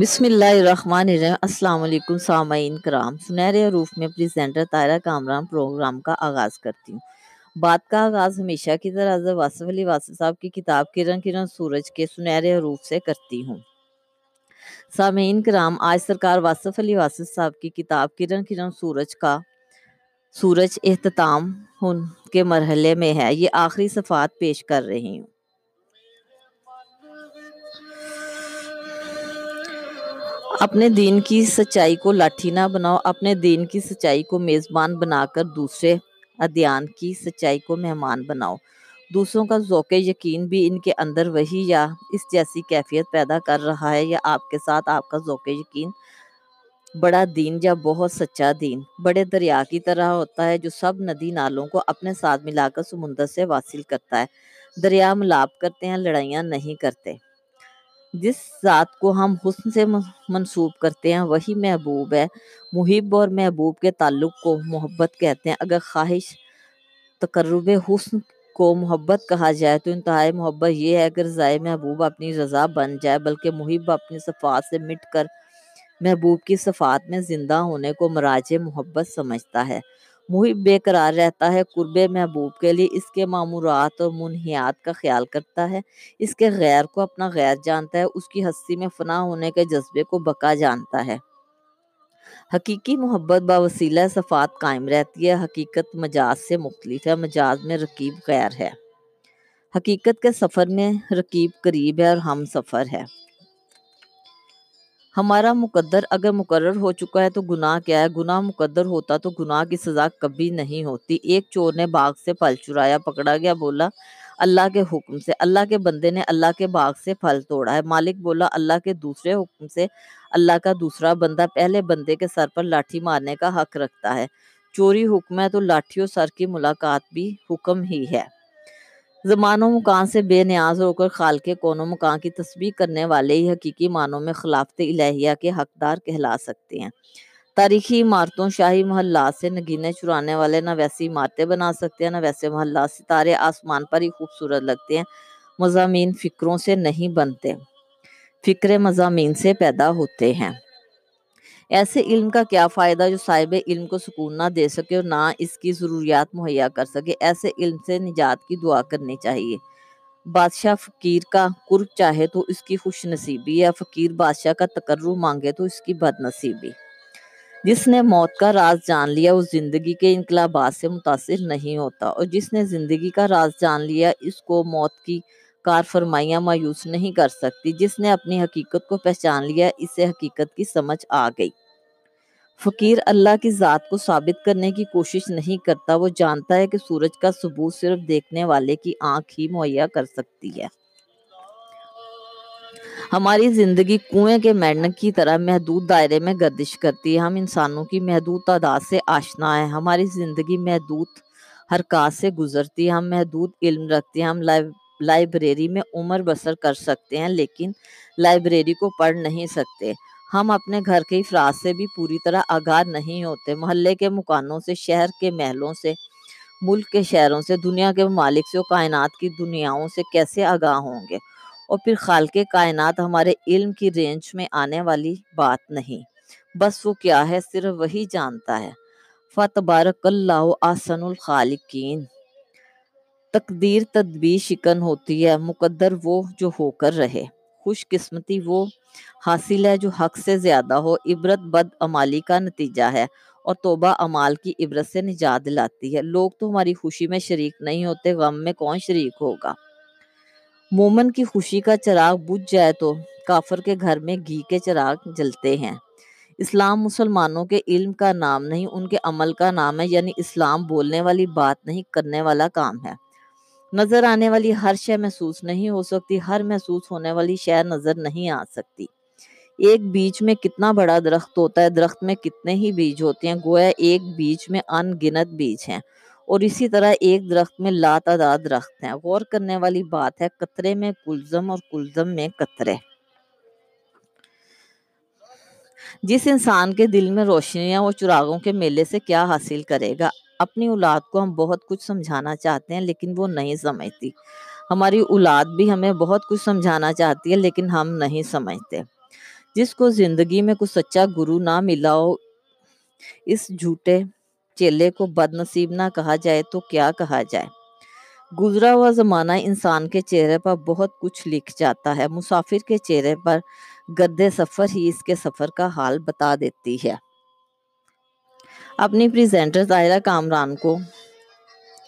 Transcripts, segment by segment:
بسم اللہ الرحمن الرحیم۔ السلام علیکم سامعین کرام۔ سنہرے حروف میں پریزنٹر طائرہ کامران پروگرام کا آغاز کرتی ہوں۔ بات کا آغاز ہمیشہ کی طرح حضرت علی واصف صاحب کی کتاب کرن کرن سورج کے سنہرے حروف سے کرتی ہوں۔ سامعین کرام، آج سرکار واصف علی واصف صاحب کی کتاب کرن کرن سورج کا سورج اختتام کے مرحلے میں ہے۔ یہ آخری صفات پیش کر رہی ہوں۔ اپنے دین کی سچائی کو لاٹھی نہ بناؤ، اپنے دین کی سچائی کو میزبان بنا کر دوسرے ادیان کی سچائی کو مہمان بناؤ۔ دوسروں کا ذوق یقین بھی ان کے اندر وہی یا اس جیسی کیفیت پیدا کر رہا ہے یا آپ کے ساتھ آپ کا ذوق یقین بڑا دین یا بہت سچا دین۔ بڑے دریا کی طرح ہوتا ہے جو سب ندی نالوں کو اپنے ساتھ ملا کر سمندر سے واصل کرتا ہے۔ دریا ملاب کرتے ہیں، لڑائیاں نہیں کرتے۔ جس ذات کو ہم حسن سے منسوب کرتے ہیں، وہی محبوب ہے۔ محب اور محبوب کے تعلق کو محبت کہتے ہیں۔ اگر خواہش، تقرب حسن کو محبت کہا جائے تو انتہائی محبت یہ ہے۔ اگر ضائع محبوب اپنی رضا بن جائے، بلکہ محب اپنی صفات سے مٹ کر محبوب کی صفات میں زندہ ہونے کو مراج محبت سمجھتا ہے۔ محب بے قرار رہتا ہے قرب محبوب کے لیے اس کے معمورات اور منحیات کا خیال کرتا ہے۔ اس کے غیر کو اپنا غیر جانتا ہے، اس کی ہستی میں فنا ہونے کے جذبے کو بقا جانتا ہے۔ حقیقی محبت باوسیلہ صفات قائم رہتی ہے، حقیقت مجاز سے مختلف ہے، مجاز میں رقیب غیر ہے۔ حقیقت کے سفر میں رقیب قریب ہے اور ہم سفر ہے۔ ہمارا مقدر اگر مقرر ہو چکا ہے تو گناہ کیا ہے؟ گناہ مقدر ہوتا تو گناہ کی سزا کبھی نہیں ہوتی۔ ایک چور نے باغ سے پھل چرایا، پکڑا گیا، بولا، اللہ کے حکم سے۔ اللہ کے بندے نے اللہ کے باغ سے پھل توڑا ہے۔ مالک بولا، اللہ کے دوسرے حکم سے اللہ کا دوسرا بندہ پہلے بندے کے سر پر لاٹھی مارنے کا حق رکھتا ہے۔ چوری حکم ہے تو لاٹھی اور سر کی ملاقات بھی حکم ہی ہے۔ زمان و مکان سے بے نیاز ہو کر خال کے کون و مکان کی تسبیح کرنے والے ہی حقیقی معنوں میں خلافت الہیہ کے حقدار کہلا سکتے ہیں۔ تاریخی عمارتوں، شاہی محلات سے نگینے چرانے والے نہ ویسی عمارتیں بنا سکتے ہیں، نہ ویسے محلات، ستارے آسمان پر ہی خوبصورت لگتے ہیں۔ مضامین فکروں سے نہیں بنتے، فکر مضامین سے پیدا ہوتے ہیں۔ ایسے علم کا کیا فائدہ جو صاحب علم کو سکون نہ دے سکے اور نہ اس کی ضروریات مہیا کر سکے؟ ایسے علم سے نجات کی دعا کرنی چاہیے۔ بادشاہ فقیر کا قرب چاہے تو اس کی خوش نصیبی یا فقیر بادشاہ کا تقرر مانگے تو اس کی بد نصیبی۔ جس نے موت کا راز جان لیا، اس زندگی کے انقلابات سے متاثر نہیں ہوتا اور جس نے زندگی کا راز جان لیا، اس کو موت کی کار فرمائیاں مایوس نہیں کر سکتی، جس نے اپنی حقیقت کو پہچان لیا، اسے حقیقت کی سمجھ آ گئی۔ فقیر اللہ کی ذات کو ثابت کرنے کی کوشش نہیں کرتا، وہ جانتا ہے کہ سورج کا ثبوت صرف دیکھنے والے کی آنکھ ہی مہیا کر سکتی ہے۔ ہماری زندگی کنویں کے میڈنک کی طرح محدود دائرے میں گردش کرتی ہے۔ ہم انسانوں کی محدود تعداد سے آشنا ہیں۔ ہماری زندگی محدود حرکات سے گزرتی ہے، ہم محدود علم رکھتے ہیں، ہم لائبریری میں عمر بسر کر سکتے ہیں، لیکن لائبریری کو پڑھ نہیں سکتے۔ ہم اپنے گھر کے افراد سے بھی پوری طرح آگاہ نہیں ہوتے۔ محلے کے مکانوں سے، شہر کے محلوں سے، ملک کے شہروں سے، دنیا کے ممالک سے اور کائنات کی دنیاؤں سے کیسے آگاہ ہوں گے؟ اور پھر خالق کائنات ہمارے علم کی رینج میں آنے والی بات نہیں۔ بس وہ کیا ہے، صرف وہی جانتا ہے۔ فتبارک اللہ آسن الخالقین تقدیر تدبیر شکن ہوتی ہے، مقدر وہ جو ہو کر رہے۔ خوش قسمتی وہ حاصل ہے جو حق سے زیادہ ہو۔ عبرت بد امالی کا نتیجہ ہے اور توبہ امال کی عبرت سے نجات دلاتی ہے۔ لوگ تو ہماری خوشی میں شریک نہیں ہوتے، غم میں کون شریک ہوگا؟ مومن کی خوشی کا چراغ بجھ جائے تو کافر کے گھر میں گھی کے چراغ جلتے ہیں۔ اسلام مسلمانوں کے علم کا نام نہیں، ان کے عمل کا نام ہے یعنی اسلام بولنے والی بات نہیں، کرنے والا کام ہے۔ نظر آنے والی ہر شے محسوس نہیں ہو سکتی، ہر محسوس ہونے والی شے نظر نہیں آ سکتی۔ ایک بیچ میں کتنا بڑا درخت ہوتا ہے، درخت میں کتنے ہی بیج ہوتے ہیں، گویا ایک بیچ میں ان گنت بیج ہیں۔ اور اسی طرح ایک درخت میں لا تعداد درخت ہیں۔ غور کرنے والی بات ہے، قطرے میں کلزم اور کلزم میں قطرے۔ جس انسان کے دل میں روشنیاں وہ چراغوں کے میلے سے کیا حاصل کرے گا؟ اپنی اولاد کو ہم بہت کچھ سمجھانا چاہتے ہیں، لیکن وہ نہیں سمجھتی۔ ہماری اولاد بھی ہمیں بہت کچھ سمجھانا چاہتی ہے، لیکن ہم نہیں سمجھتے۔ جس کو زندگی میں کچھ سچا گرو نہ ملا ہو، اس جھوٹے چیلے کو بد نصیب نہ کہا جائے تو کیا کہا جائے؟ گزرا ہوا زمانہ انسان کے چہرے پر بہت کچھ لکھ جاتا ہے۔ مسافر کے چہرے پر گد سفر ہی اس کے سفر کا حال بتا دیتی ہے۔ اپنی پریزنٹر ظاہرہ کامران کو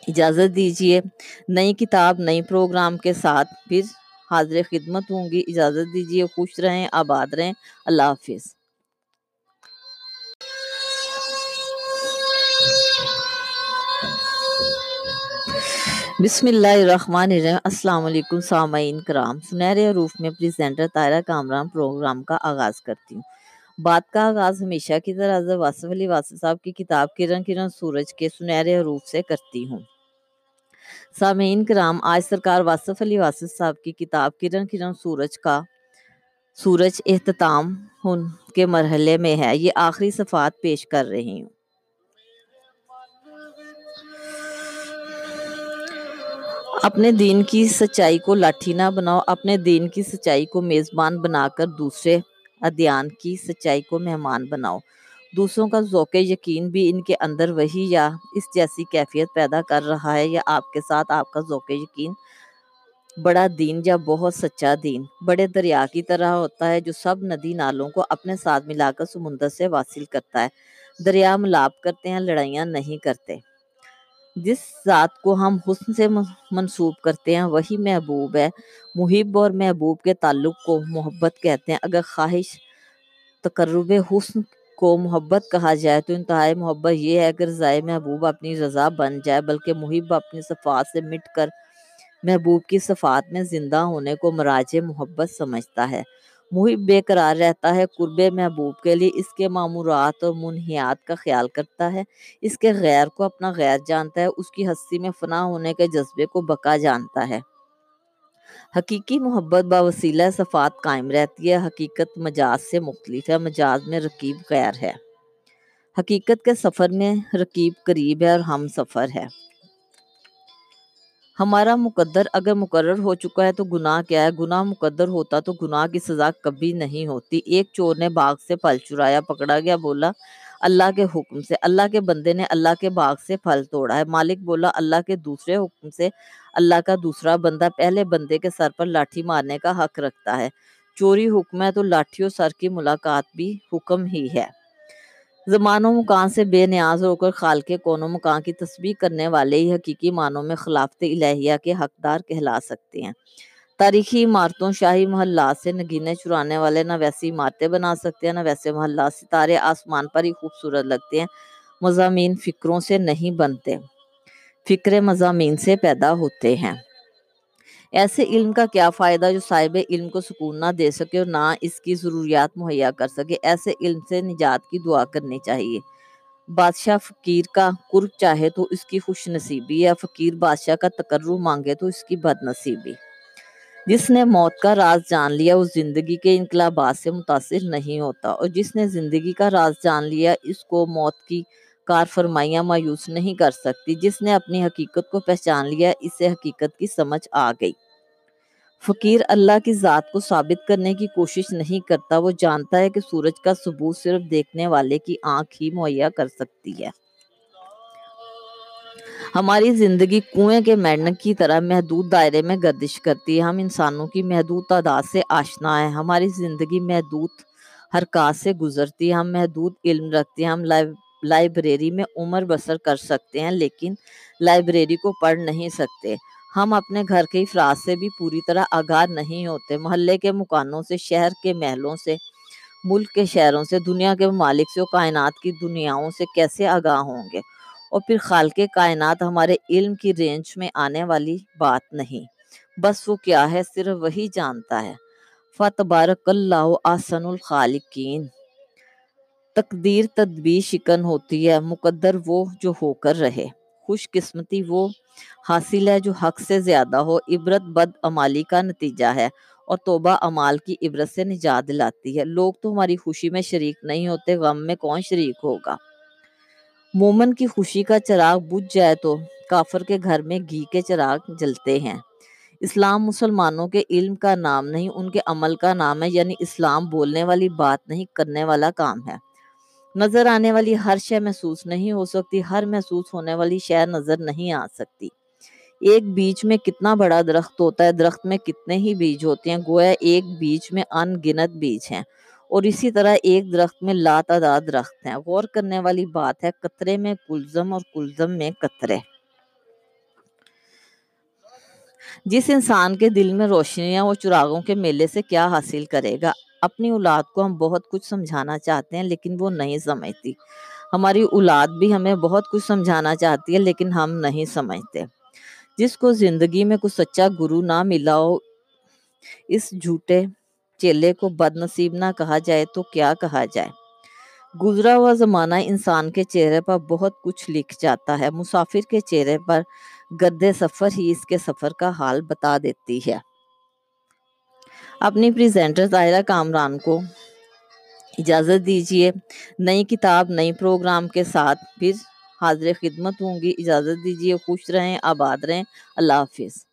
اجازت دیجیے نئی کتاب، نئی پروگرام کے ساتھ پھر حاضر خدمت ہوں گی۔ اجازت دیجیے خوش رہیں، آباد رہیں۔ اللہ حافظ۔ بسم اللہ الرحمن الرحیم۔ السلام علیکم سامعین کرام۔ سنہرے حروف میں پریزنٹر طائرہ کامران پروگرام کا آغاز کرتی ہوں۔ بات کا آغاز ہمیشہ کی طرح حضرت واصف علی واصف صاحب کی کتاب کرن کرن سورج کے سنہرے حروف سے کرتی ہوں۔ سامعین کرام، آج سرکار واصف علی واصف صاحب کی کتاب کرن کرن سورج کا سورج اختتام کے مرحلے میں ہے۔ یہ آخری صفات پیش کر رہی ہوں۔ اپنے دین کی سچائی کو لاٹھی نہ بناؤ، اپنے دین کی سچائی کو میزبان بنا کر دوسرے ادیان کی سچائی کو مہمان بناؤ۔ دوسروں کا ذوق یقین بھی ان کے اندر وہی یا اس جیسی کیفیت پیدا کر رہا ہے یا آپ کے ساتھ آپ کا ذوق یقین بڑا دین یا بہت سچا دین۔ بڑے دریا کی طرح ہوتا ہے جو سب ندی نالوں کو اپنے ساتھ ملا کر سمندر سے واصل کرتا ہے۔ دریا ملاب کرتے ہیں، لڑائیاں نہیں کرتے۔ جس ذات کو ہم حسن سے منسوب کرتے ہیں، وہی محبوب ہے۔ محب اور محبوب کے تعلق کو محبت کہتے ہیں۔ اگر خواہش، تقرب حسن کو محبت کہا جائے تو انتہائی محبت یہ ہے۔ اگر ضائع محبوب اپنی رضا بن جائے، بلکہ محب اپنی صفات سے مٹ کر محبوب کی صفات میں زندہ ہونے کو مراج محبت سمجھتا ہے۔ محب بے قرار رہتا ہے قرب محبوب کے لیے۔ اس کے معمورات اور منحیات کا خیال کرتا ہے۔ اس کے غیر کو اپنا غیر جانتا ہے، اس کی ہستی میں فنا ہونے کے جذبے کو بقا جانتا ہے۔ حقیقی محبت با وسیلہ صفات قائم رہتی ہے۔ حقیقت مجاز سے مختلف ہے، مجاز میں رقیب غیر ہے۔ حقیقت کے سفر میں رقیب قریب ہے اور ہم سفر ہے۔ ہمارا مقدر اگر مقرر ہو چکا ہے تو گناہ کیا ہے؟ گناہ مقدر ہوتا تو گناہ کی سزا کبھی نہیں ہوتی۔ ایک چور نے باغ سے پھل چرایا، پکڑا گیا، بولا، اللہ کے حکم سے۔ اللہ کے بندے نے اللہ کے باغ سے پھل توڑا ہے۔ مالک بولا، اللہ کے دوسرے حکم سے اللہ کا دوسرا بندہ پہلے بندے کے سر پر لاٹھی مارنے کا حق رکھتا ہے۔ چوری حکم ہے تو لاٹھی اور سر کی ملاقات بھی حکم ہی ہے۔ زمان و مکان سے بے نیاز ہو کر خالق کون و مکان کی تسبیح کرنے والے ہی حقیقی معنوں میں خلافت الہیہ کے حقدار کہلا سکتے ہیں۔ تاریخی عمارتوں، شاہی محلات سے نگینے چرانے والے نہ ویسی عمارتیں بنا سکتے ہیں، نہ ویسے محلات، ستارے آسمان پر ہی خوبصورت لگتے ہیں۔ مضامین فکروں سے نہیں بنتے، فکر مضامین سے پیدا ہوتے ہیں۔ ایسے علم کا کیا فائدہ جو صاحب علم کو سکون نہ دے سکے اور نہ اس کی ضروریات مہیا کر سکے؟ ایسے علم سے نجات کی دعا کرنی چاہیے۔ بادشاہ فقیر کا قرب چاہے تو اس کی خوش نصیبی یا فقیر بادشاہ کا تقرر مانگے تو اس کی بد نصیبی۔ جس نے موت کا راز جان لیا، اس زندگی کے انقلابات سے متاثر نہیں ہوتا اور جس نے زندگی کا راز جان لیا، اس کو موت کی کار فرمائیاں مایوس نہیں کر سکتی، جس نے اپنی حقیقت کو پہچان لیا، اسے حقیقت کی سمجھ آ گئی۔ فقیر اللہ کی ذات کو ثابت کرنے کی کوشش نہیں کرتا، وہ جانتا ہے کہ سورج کا ثبوت صرف دیکھنے والے کی آنکھ ہی مہیا کر سکتی ہے۔ ہماری زندگی کنویں کے میڈنک کی طرح محدود دائرے میں گردش کرتی ہے۔ ہم انسانوں کی محدود تعداد سے آشنا ہے ہماری زندگی محدود حرکات سے گزرتی ہے، ہم محدود علم رکھتے ہیں، ہم لائبریری میں عمر بسر کر سکتے ہیں، لیکن لائبریری کو پڑھ نہیں سکتے۔ ہم اپنے گھر کے افراد سے بھی پوری طرح آگاہ نہیں ہوتے۔ محلے کے مکانوں سے، شہر کے محلوں سے، ملک کے شہروں سے، دنیا کے ممالک سے اور کائنات کی دنیاؤں سے کیسے آگاہ ہوں گے؟ اور پھر خالق کائنات ہمارے علم کی رینج میں آنے والی بات نہیں۔ بس وہ کیا ہے، صرف وہی جانتا ہے۔ فتبارک اللہ آسن الخالقین تقدیر تدبیر شکن ہوتی ہے، مقدر وہ جو ہو کر رہے۔ خوش قسمتی وہ حاصل ہے جو حق سے زیادہ ہو۔ عبرت بد امالی کا نتیجہ ہے اور توبہ امال کی عبرت سے نجات دلاتی ہے۔ لوگ تو ہماری خوشی میں شریک نہیں ہوتے، غم میں کون شریک ہوگا؟ مومن کی خوشی کا چراغ بجھ جائے تو کافر کے گھر میں گھی کے چراغ جلتے ہیں۔ اسلام مسلمانوں کے علم کا نام نہیں، ان کے عمل کا نام ہے یعنی اسلام بولنے والی بات نہیں، کرنے والا کام ہے۔ نظر آنے والی ہر شے محسوس نہیں ہو سکتی، ہر محسوس ہونے والی شے نظر نہیں آ سکتی۔ ایک بیج میں کتنا بڑا درخت ہوتا ہے، درخت میں کتنے ہی بیج ہوتے ہیں، گویا ایک بیج میں ان گنت بیج ہیں۔ اور اسی طرح ایک درخت میں لا تعداد درخت ہیں۔ غور کرنے والی بات ہے، قطرے میں کلزم اور کلزم میں قطرے۔ جس انسان کے دل میں روشنیاں وہ چراغوں کے میلے سے کیا حاصل کرے گا؟ اپنی اولاد کو ہم بہت کچھ سمجھانا چاہتے ہیں، لیکن وہ نہیں سمجھتی۔ ہماری اولاد بھی ہمیں بہت کچھ سمجھانا چاہتی ہے، لیکن ہم نہیں سمجھتے۔ جس کو زندگی میں کچھ سچا گرو نہ ملا ہو، اس جھوٹے چیلے کو بد نصیب نہ کہا جائے تو کیا کہا جائے؟ گزرا ہوا زمانہ انسان کے چہرے پر بہت کچھ لکھ جاتا ہے۔ مسافر کے چہرے پر گدے سفر ہی اس کے سفر کا حال بتا دیتی ہے۔ اپنی پریزنٹر ظاہرہ کامران کو اجازت دیجیے نئی کتاب، نئی پروگرام کے ساتھ پھر حاضر خدمت ہوں گی۔ اجازت دیجیے خوش رہیں، آباد رہیں۔ اللہ حافظ۔